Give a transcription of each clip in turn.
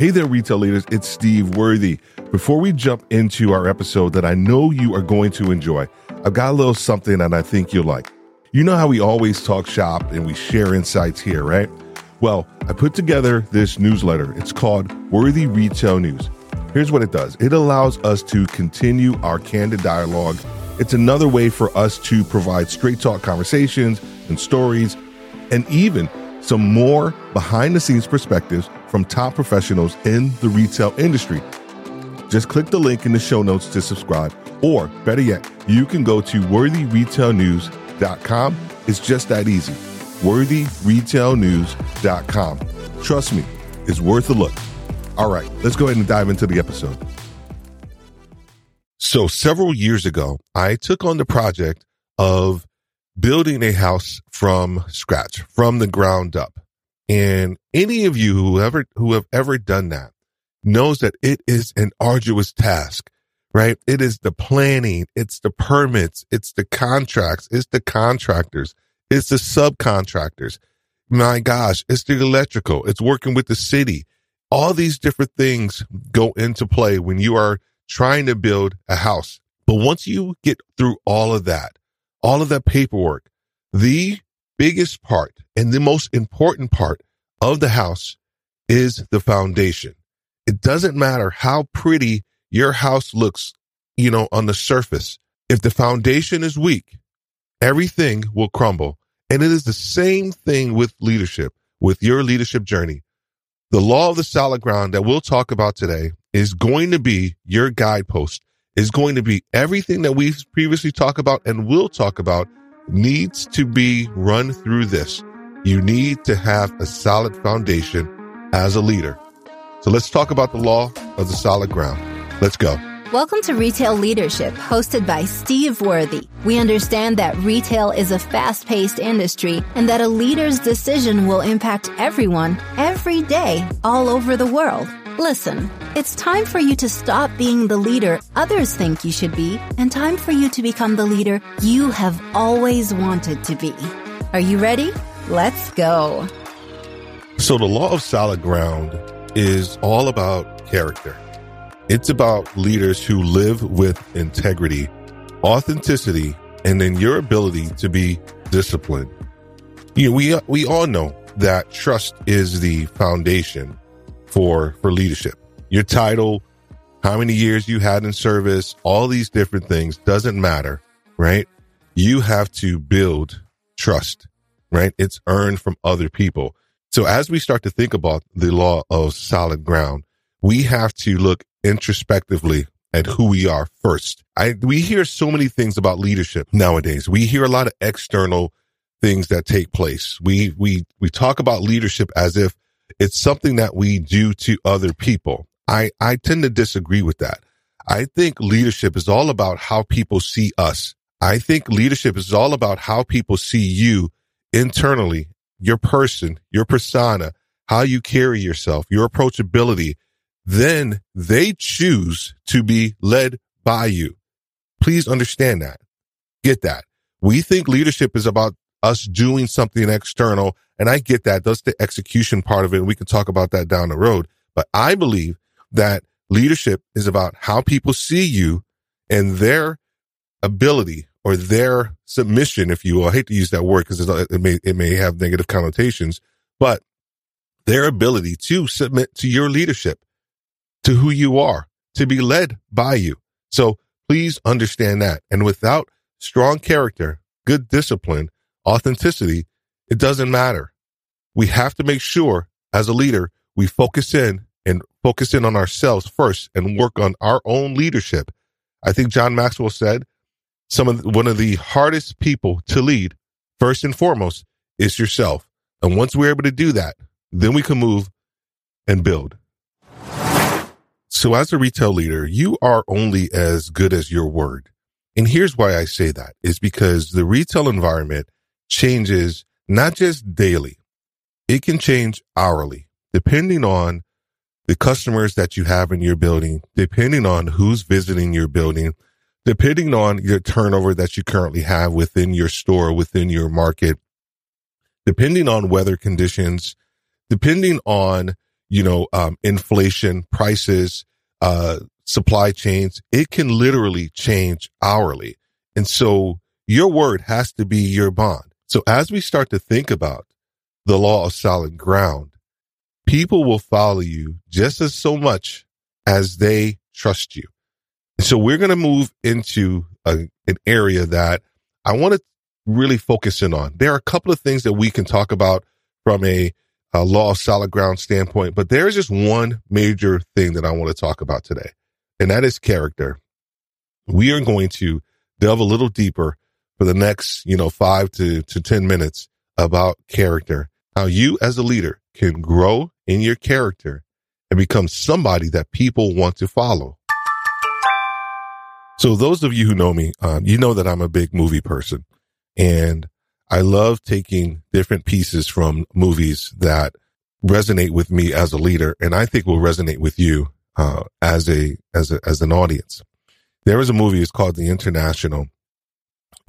Hey there, retail leaders. It's Steve Worthy. Before we jump into our episode that I know you are going to enjoy, I've got a little something that I think you'll like. You know how we always talk shop and we share insights here, right? Well, I put together this newsletter. It's called Worthy Retail News. Here's what it does it allows us to continue our candid dialogue. It's another way for us to provide straight talk conversations and stories, and even some more behind the scenes perspectives from top professionals in the retail industry. Just click the link in the show notes to subscribe, or better yet, you can go to worthyretailnews.com. It's just that easy. Worthyretailnews.com. Trust me, it's worth a look. All right, let's go ahead and dive into the episode. So, several years ago, I took on the project of building a house from scratch, from the ground up. And any of you who ever, who have ever done that knows that it is an arduous task, right? It is the planning. It's the permits. It's the contracts. It's the contractors. It's the subcontractors. My gosh, it's the electrical. It's working with the city. All these different things go into play when you are trying to build a house. But once you get through all of that, all of that paperwork, the biggest part and the most important part of the house is the foundation. It doesn't matter how pretty your house looks, you know, on the surface. If the foundation is weak, everything will crumble. And it is the same thing with leadership, with your leadership journey. The law of the solid ground that we'll talk about today is going to be your guidepost, is going to be everything that we've previously talked about and will talk about needs to be run through this. You need to have a solid foundation as a leader. So let's talk about the law of the solid ground. Let's go. Welcome to Retail Leadership, hosted by Steve Worthy. We understand that retail is a fast paced industry and that a leader's decision will impact everyone every day all over the world. Listen, it's time for you to stop being the leader others think you should be and time for you to become the leader you have always wanted to be. Are you ready? Let's go. So, the law of solid ground is all about character. It's about leaders who live with integrity, authenticity, and then your ability to be disciplined. You know, we we all know that trust is the foundation for for leadership. Your title, how many years you had in service, all these different things doesn't matter, right? You have to build trust, right? It's earned from other people. So as we start to think about the law of solid ground, we have to look introspectively at who we are first. I, we hear so many things about leadership nowadays. We hear a lot of external things that take place. We, we, we talk about leadership as if it's something that we do to other people. I, I tend to disagree with that. I think leadership is all about how people see us. I think leadership is all about how people see you internally, your person, your persona, how you carry yourself, your approachability, then they choose to be led by you. Please understand that. Get that. We think leadership is about us doing something external. And I get that. That's the execution part of it. And we can talk about that down the road. But I believe that leadership is about how people see you and their ability or their submission, if you will. I hate to use that word because it may, it may have negative connotations, but their ability to submit to your leadership to who you are, to be led by you. So please understand that. And without strong character, good discipline, authenticity, it doesn't matter. We have to make sure as a leader, we focus in and focus in on ourselves first and work on our own leadership. I think John Maxwell said some of one of the hardest people to lead first and foremost is yourself. And once we're able to do that, then we can move and build. So as a retail leader, you are only as good as your word. And here's why I say that is because the retail environment changes not just daily. It can change hourly depending on the customers that you have in your building, depending on who's visiting your building, depending on your turnover that you currently have within your store, within your market, depending on weather conditions, depending on you know, um, inflation, prices, uh, supply chains. It can literally change hourly. And so your word has to be your bond. So as we start to think about the law of solid ground, people will follow you just as so much as they trust you. So we're going to move into a, an area that I want to really focus in on. There are a couple of things that we can talk about from a, a law of solid ground standpoint, but there is just one major thing that I want to talk about today, and that is character. We are going to delve a little deeper for the next, you know, five to, to 10 minutes about character, how you as a leader can grow in your character and become somebody that people want to follow. So those of you who know me, um, you know that I'm a big movie person and I love taking different pieces from movies that resonate with me as a leader and I think will resonate with you, uh, as a, as a, as an audience. There is a movie, it's called The International.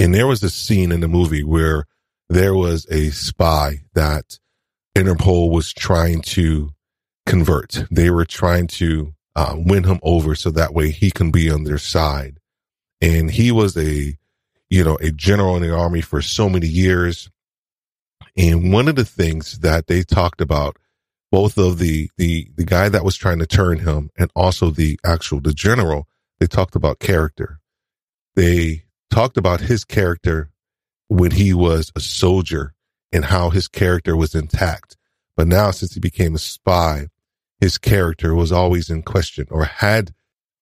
And there was a scene in the movie where there was a spy that Interpol was trying to convert. They were trying to uh, win him over so that way he can be on their side. And he was a you know a general in the army for so many years. And one of the things that they talked about both of the the the guy that was trying to turn him and also the actual the general they talked about character. They talked about his character when he was a soldier and how his character was intact but now since he became a spy his character was always in question or had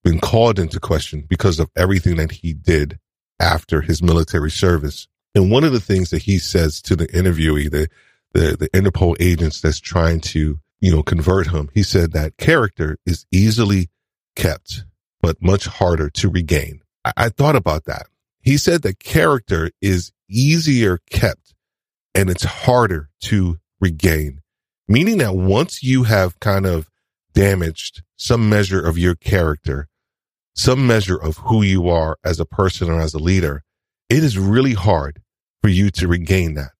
been called into question because of everything that he did after his military service. And one of the things that he says to the interviewee, the, the, the Interpol agents that's trying to, you know, convert him, he said that character is easily kept, but much harder to regain. I, I thought about that. He said that character is easier kept and it's harder to regain, meaning that once you have kind of damaged some measure of your character, some measure of who you are as a person or as a leader, it is really hard for you to regain that.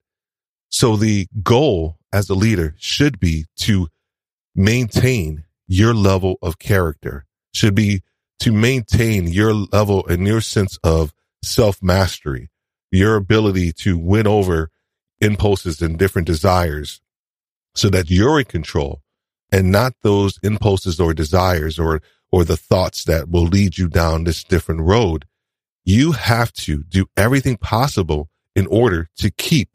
So the goal as a leader should be to maintain your level of character, should be to maintain your level and your sense of self mastery, your ability to win over impulses and different desires so that you're in control and not those impulses or desires or or the thoughts that will lead you down this different road. You have to do everything possible in order to keep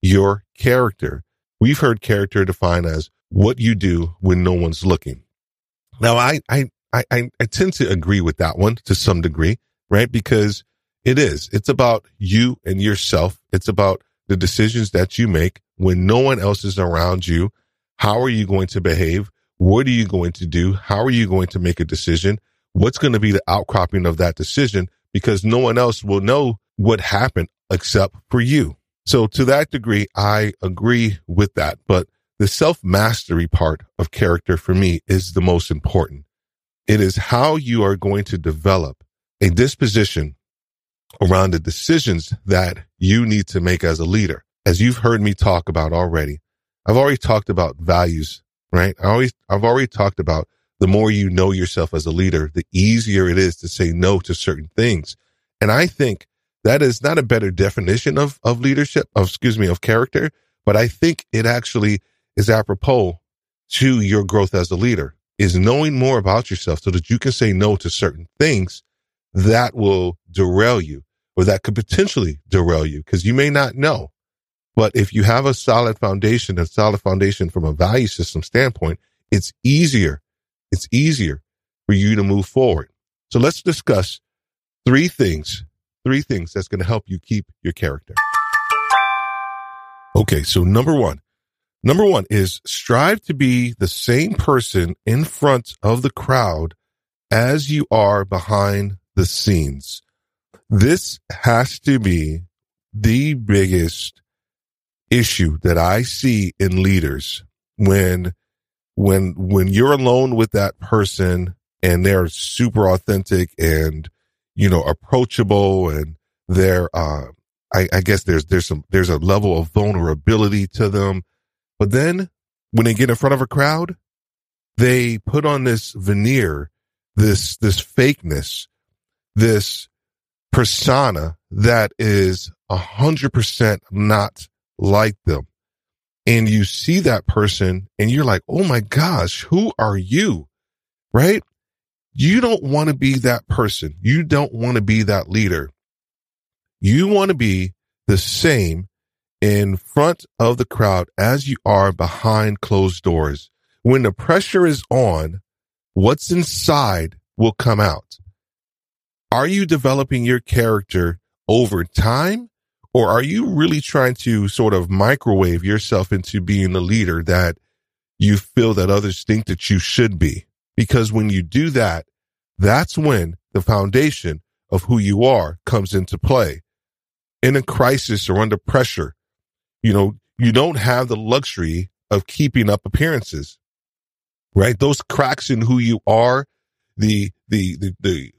your character. We've heard character defined as what you do when no one's looking. Now, I, I, I, I tend to agree with that one to some degree, right? Because it is, it's about you and yourself. It's about the decisions that you make when no one else is around you. How are you going to behave? What are you going to do? How are you going to make a decision? What's going to be the outcropping of that decision? Because no one else will know what happened except for you. So to that degree, I agree with that. But the self mastery part of character for me is the most important. It is how you are going to develop a disposition around the decisions that you need to make as a leader. As you've heard me talk about already, I've already talked about values right? I always, I've already talked about the more you know yourself as a leader, the easier it is to say no to certain things. And I think that is not a better definition of, of leadership, of, excuse me, of character, but I think it actually is apropos to your growth as a leader is knowing more about yourself so that you can say no to certain things that will derail you or that could potentially derail you because you may not know. But if you have a solid foundation, a solid foundation from a value system standpoint, it's easier. It's easier for you to move forward. So let's discuss three things, three things that's going to help you keep your character. Okay. So number one, number one is strive to be the same person in front of the crowd as you are behind the scenes. This has to be the biggest issue that I see in leaders when when when you're alone with that person and they're super authentic and you know approachable and they're uh I, I guess there's there's some there's a level of vulnerability to them. But then when they get in front of a crowd they put on this veneer, this, this fakeness, this persona that is a hundred percent not like them. And you see that person and you're like, Oh my gosh, who are you? Right? You don't want to be that person. You don't want to be that leader. You want to be the same in front of the crowd as you are behind closed doors. When the pressure is on, what's inside will come out. Are you developing your character over time? Or are you really trying to sort of microwave yourself into being the leader that you feel that others think that you should be? Because when you do that, that's when the foundation of who you are comes into play. In a crisis or under pressure, you know, you don't have the luxury of keeping up appearances, right? Those cracks in who you are, the, the, the, the,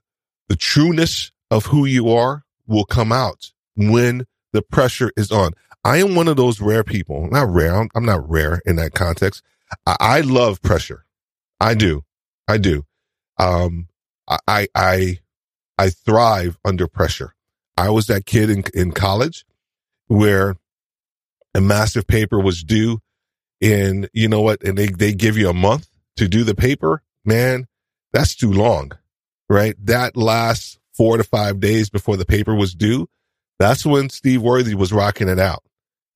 the trueness of who you are will come out when the pressure is on. I am one of those rare people, not rare. I'm, I'm not rare in that context. I, I, love pressure. I do. I do. Um, I, I, I thrive under pressure. I was that kid in, in college where a massive paper was due and you know what? And they, they give you a month to do the paper. Man, that's too long, right? That last four to five days before the paper was due. That's when Steve Worthy was rocking it out.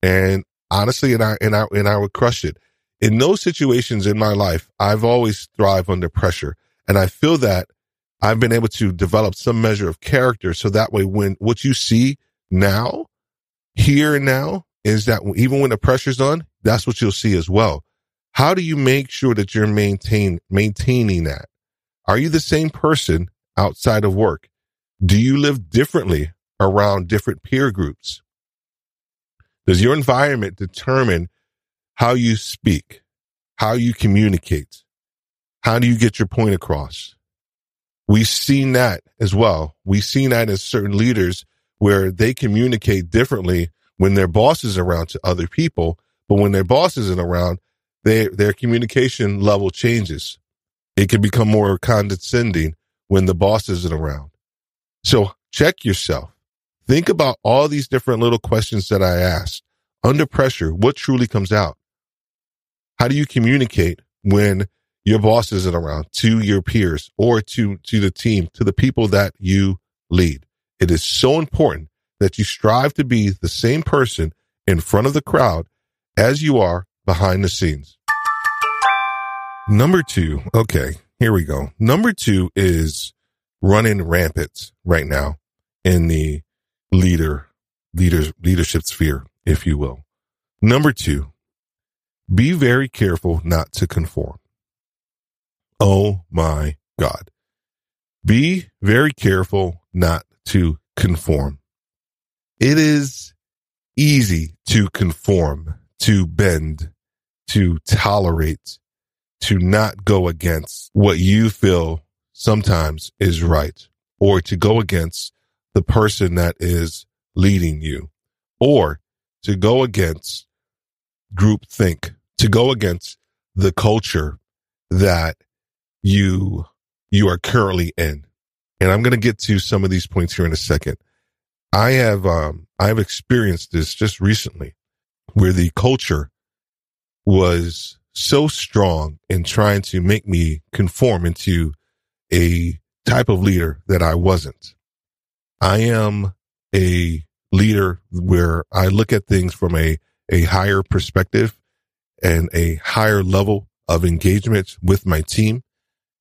And honestly, and I, and I, and I would crush it. In those situations in my life, I've always thrived under pressure. And I feel that I've been able to develop some measure of character. So that way, when what you see now, here and now, is that even when the pressure's on, that's what you'll see as well. How do you make sure that you're maintain, maintaining that? Are you the same person outside of work? Do you live differently around different peer groups? Does your environment determine how you speak, how you communicate? How do you get your point across? We've seen that as well. We've seen that as certain leaders where they communicate differently when their boss is around to other people, but when their boss isn't around, they, their communication level changes. It can become more condescending when the boss isn't around. So check yourself. Think about all these different little questions that I asked. Under pressure, what truly comes out? How do you communicate when your boss isn't around to your peers or to, to the team, to the people that you lead? It is so important that you strive to be the same person in front of the crowd as you are behind the scenes. Number two. Okay. Here we go. Number two is running rampant right now in the leader, leaders, leadership sphere, if you will. Number two, be very careful not to conform. Oh my God. Be very careful not to conform. It is easy to conform, to bend, to tolerate, to not go against what you feel sometimes is right or to go against the person that is leading you or to go against group think, to go against the culture that you, you are currently in. And I'm going to get to some of these points here in a second. I have, um, I've experienced this just recently where the culture was so strong in trying to make me conform into a type of leader that I wasn't. I am a leader where I look at things from a, a higher perspective and a higher level of engagement with my team.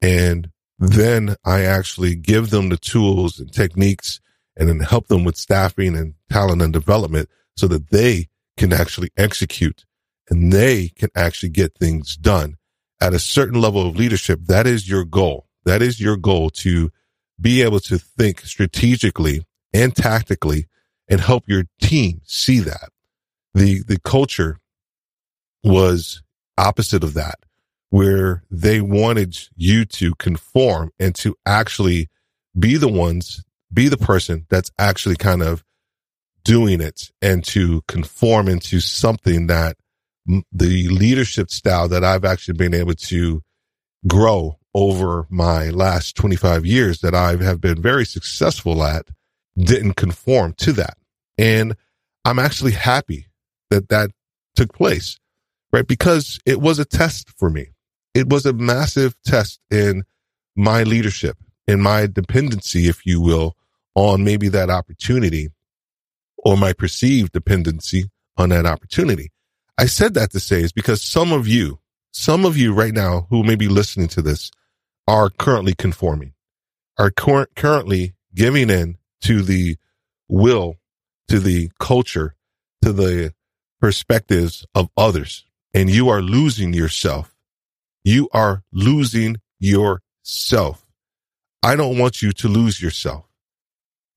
And then I actually give them the tools and techniques and then help them with staffing and talent and development so that they can actually execute and they can actually get things done at a certain level of leadership. That is your goal. That is your goal to be able to think strategically and tactically and help your team see that. The, the culture was opposite of that, where they wanted you to conform and to actually be the ones be the person that's actually kind of doing it and to conform into something that the leadership style that I've actually been able to grow over my last 25 years that I have been very successful at didn't conform to that. And I'm actually happy that that took place, right? Because it was a test for me. It was a massive test in my leadership, in my dependency, if you will, on maybe that opportunity or my perceived dependency on that opportunity. I said that to say is because some of you, some of you right now who may be listening to this are currently conforming, are cur- currently giving in to the will, to the culture, to the perspectives of others. And you are losing yourself. You are losing yourself. I don't want you to lose yourself.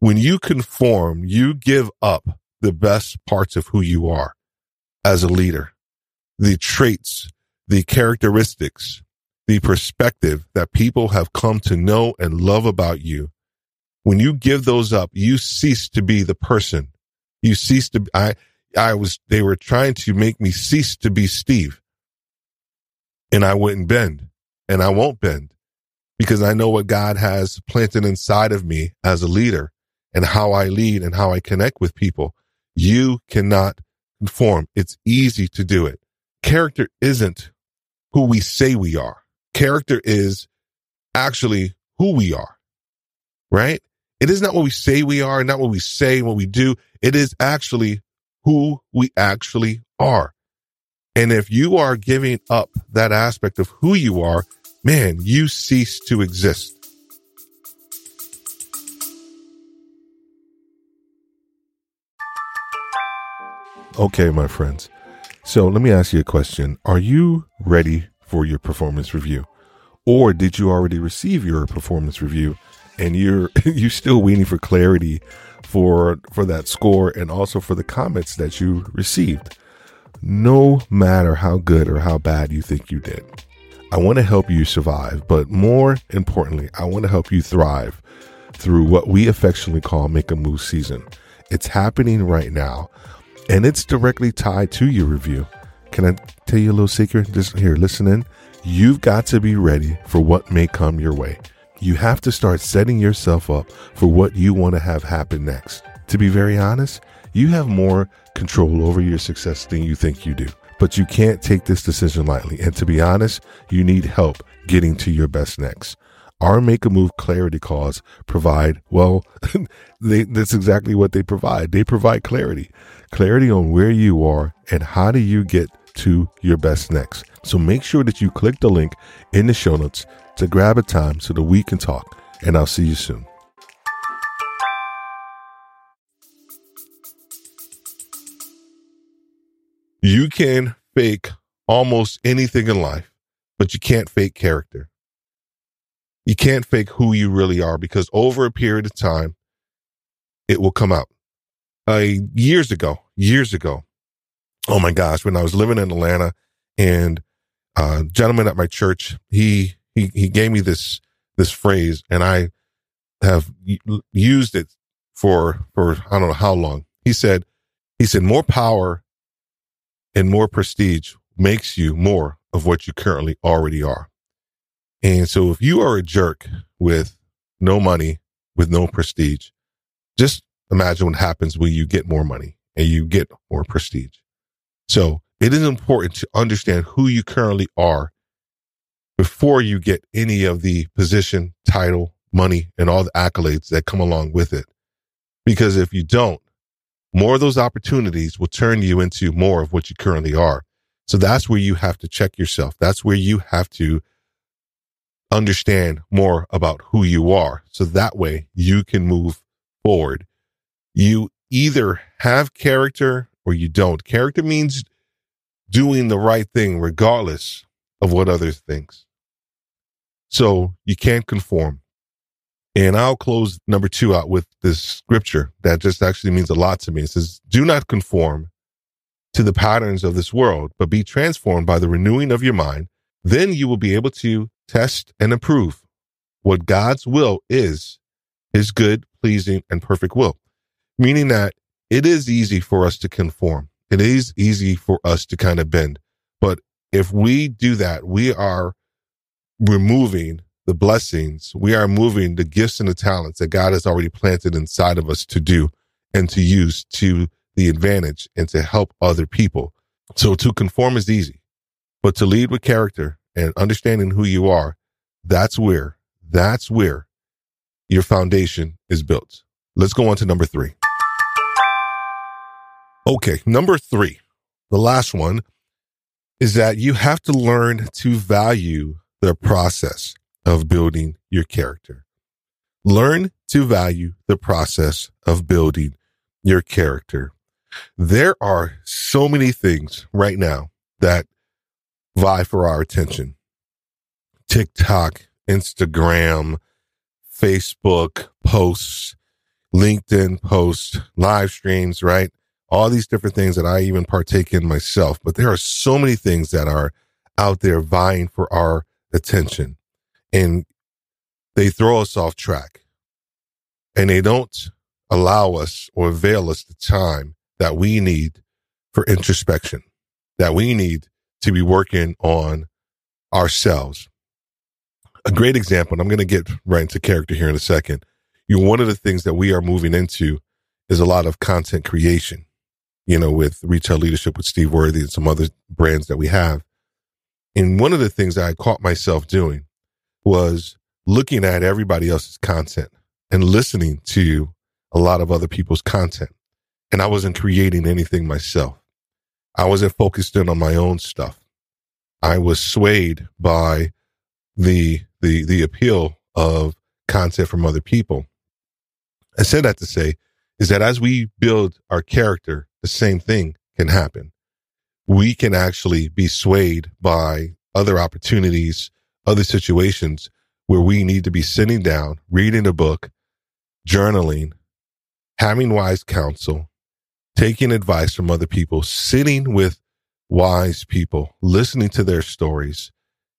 When you conform, you give up the best parts of who you are as a leader, the traits, the characteristics, the perspective that people have come to know and love about you. When you give those up, you cease to be the person. You cease to, I, I was, they were trying to make me cease to be Steve. And I wouldn't bend and I won't bend because I know what God has planted inside of me as a leader and how I lead and how I connect with people. You cannot conform. It's easy to do it. Character isn't who we say we are. Character is actually who we are, right? It is not what we say we are, not what we say, what we do. It is actually who we actually are. And if you are giving up that aspect of who you are, man, you cease to exist. Okay, my friends. So let me ask you a question. Are you ready for your performance review? Or did you already receive your performance review and you're you still waiting for clarity for for that score and also for the comments that you received? No matter how good or how bad you think you did. I want to help you survive, but more importantly, I want to help you thrive through what we affectionately call make a move season. It's happening right now and it's directly tied to your review. Can I tell you a little secret? Just here, listen in. You've got to be ready for what may come your way. You have to start setting yourself up for what you want to have happen next. To be very honest, you have more control over your success than you think you do. But you can't take this decision lightly. And to be honest, you need help getting to your best next. Our Make a Move clarity calls provide, well, they, that's exactly what they provide. They provide clarity, clarity on where you are and how do you get to your best next. So make sure that you click the link in the show notes to grab a time so that we can talk. And I'll see you soon. You can fake almost anything in life, but you can't fake character you can't fake who you really are because over a period of time, it will come out. Uh, years ago, years ago, oh my gosh, when I was living in Atlanta and a uh, gentleman at my church, he, he, he gave me this, this phrase and I have used it for, for I don't know how long. He said, he said, more power and more prestige makes you more of what you currently already are. And so if you are a jerk with no money, with no prestige, just imagine what happens when you get more money and you get more prestige. So it is important to understand who you currently are before you get any of the position, title, money, and all the accolades that come along with it. Because if you don't, more of those opportunities will turn you into more of what you currently are. So that's where you have to check yourself. That's where you have to understand more about who you are. So that way you can move forward. You either have character or you don't. Character means doing the right thing regardless of what others thinks. So you can't conform. And I'll close number two out with this scripture that just actually means a lot to me. It says, do not conform to the patterns of this world, but be transformed by the renewing of your mind. Then you will be able to test and approve what God's will is, his good, pleasing, and perfect will. Meaning that it is easy for us to conform. It is easy for us to kind of bend. But if we do that, we are removing the blessings. We are moving the gifts and the talents that God has already planted inside of us to do and to use to the advantage and to help other people. So to conform is easy, but to lead with character and understanding who you are, that's where, that's where your foundation is built. Let's go on to number three. Okay. Number three, the last one is that you have to learn to value the process of building your character. Learn to value the process of building your character. There are so many things right now that vie for our attention. TikTok, Instagram, Facebook posts, LinkedIn posts, live streams, right? All these different things that I even partake in myself. But there are so many things that are out there vying for our attention and they throw us off track and they don't allow us or avail us the time that we need for introspection, that we need to be working on ourselves. A great example, and I'm going to get right into character here in a second. You know, one of the things that we are moving into is a lot of content creation, you know, with retail leadership with Steve Worthy and some other brands that we have. And one of the things I caught myself doing was looking at everybody else's content and listening to a lot of other people's content. And I wasn't creating anything myself. I wasn't focused in on my own stuff. I was swayed by the, the, the appeal of content from other people. I said that to say is that as we build our character, the same thing can happen. We can actually be swayed by other opportunities, other situations where we need to be sitting down, reading a book, journaling, having wise counsel, taking advice from other people, sitting with wise people, listening to their stories,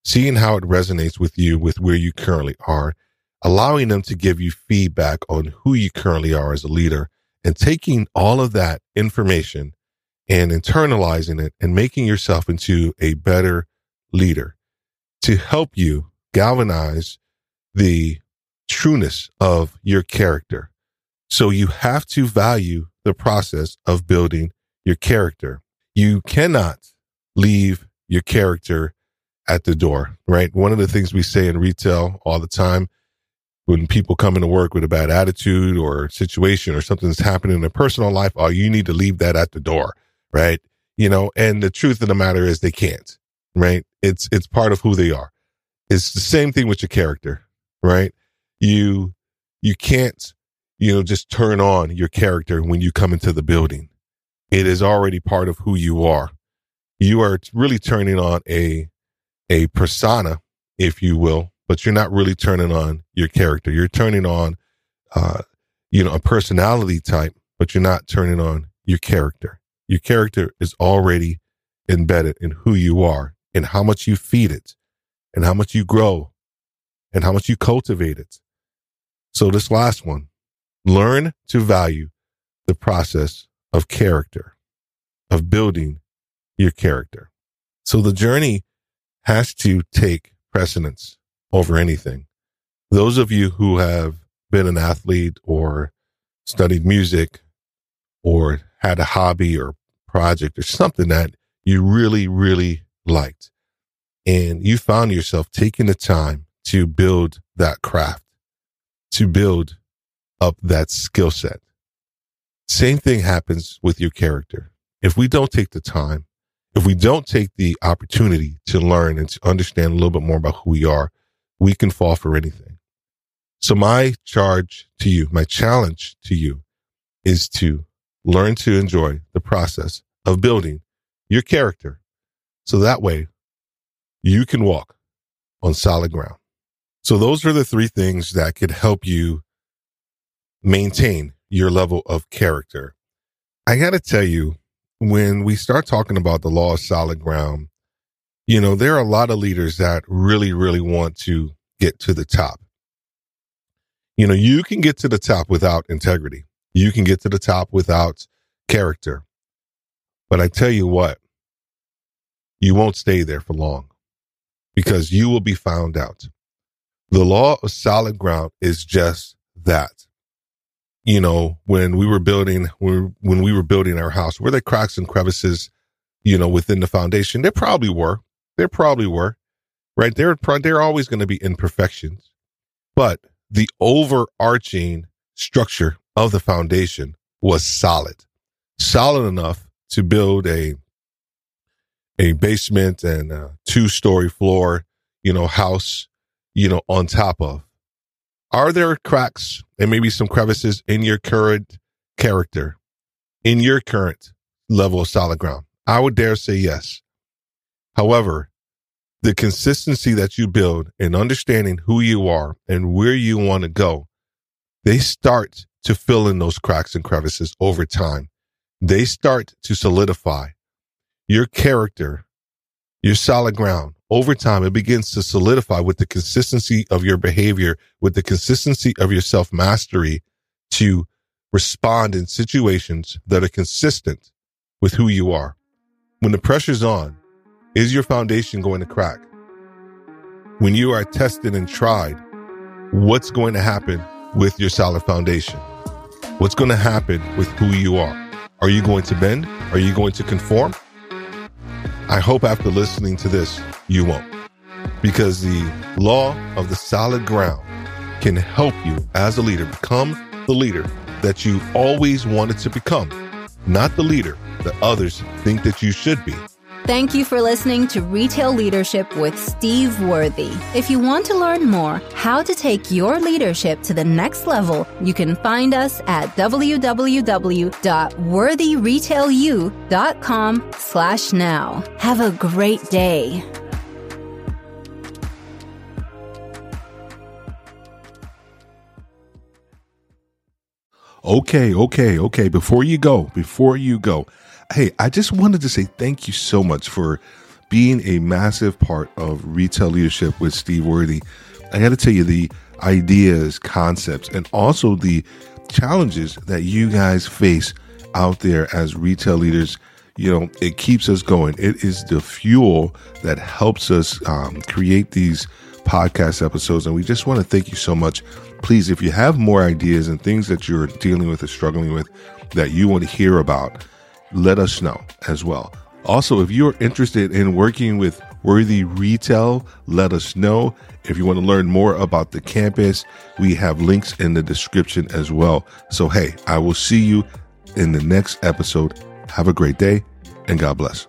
seeing how it resonates with you, with where you currently are, allowing them to give you feedback on who you currently are as a leader, and taking all of that information and internalizing it and making yourself into a better leader to help you galvanize the trueness of your character. So you have to value the process of building your character. You cannot leave your character at the door, right? One of the things we say in retail all the time when people come into work with a bad attitude or situation or something's happening in their personal life, oh, you need to leave that at the door, right? You know, and the truth of the matter is they can't, right? It's, it's part of who they are. It's the same thing with your character, right? You, you can't, you know, just turn on your character when you come into the building. It is already part of who you are. You are really turning on a, a persona, if you will, but you're not really turning on your character. You're turning on, uh, you know, a personality type, but you're not turning on your character. Your character is already embedded in who you are and how much you feed it and how much you grow and how much you cultivate it. So this last one, learn to value the process of character, of building your character. So the journey has to take precedence over anything. Those of you who have been an athlete or studied music or had a hobby or project or something that you really, really liked and you found yourself taking the time to build that craft, to build up that skill set. Same thing happens with your character. If we don't take the time, if we don't take the opportunity to learn and to understand a little bit more about who we are, we can fall for anything. So my charge to you, my challenge to you is to learn to enjoy the process of building your character. So that way you can walk on solid ground. So those are the three things that could help you maintain your level of character. I got to tell you, when we start talking about the law of solid ground, you know, there are a lot of leaders that really, really want to get to the top. You know, you can get to the top without integrity. You can get to the top without character. But I tell you what, you won't stay there for long because you will be found out. The law of solid ground is just that. You know, when we were building, when we were building our house, were there cracks and crevices, you know, within the foundation? There probably were. There probably were, right? There, there are always going to be imperfections, but the overarching structure of the foundation was solid, solid enough to build a a basement and a two story floor, you know, house, you know, on top of. Are there cracks and maybe some crevices in your current character, in your current level of solid ground? I would dare say yes. However, the consistency that you build in understanding who you are and where you want to go, they start to fill in those cracks and crevices over time. They start to solidify your character, your solid ground. Over time, it begins to solidify with the consistency of your behavior, with the consistency of your self mastery to respond in situations that are consistent with who you are. When the pressure's on, is your foundation going to crack? When you are tested and tried, what's going to happen with your solid foundation? What's going to happen with who you are? Are you going to bend? Are you going to conform? I hope after listening to this, you won't. Because the law of the solid ground can help you as a leader become the leader that you always wanted to become, not the leader that others think that you should be. Thank you for listening to Retail Leadership with Steve Worthy. If you want to learn more how to take your leadership to the next level, you can find us at www.worthyretailu.com slash now. Have a great day. Okay, okay, okay. Before you go, before you go, hey, I just wanted to say thank you so much for being a massive part of retail leadership with Steve Worthy. I got to tell you the ideas, concepts, and also the challenges that you guys face out there as retail leaders. You know, it keeps us going. It is the fuel that helps us um, create these podcast episodes. And we just want to thank you so much. Please, if you have more ideas and things that you're dealing with or struggling with that you want to hear about, let us know as well. Also, if you're interested in working with Worthy Retail, let us know. If you want to learn more about the campus, we have links in the description as well. So, hey, I will see you in the next episode. Have a great day and God bless.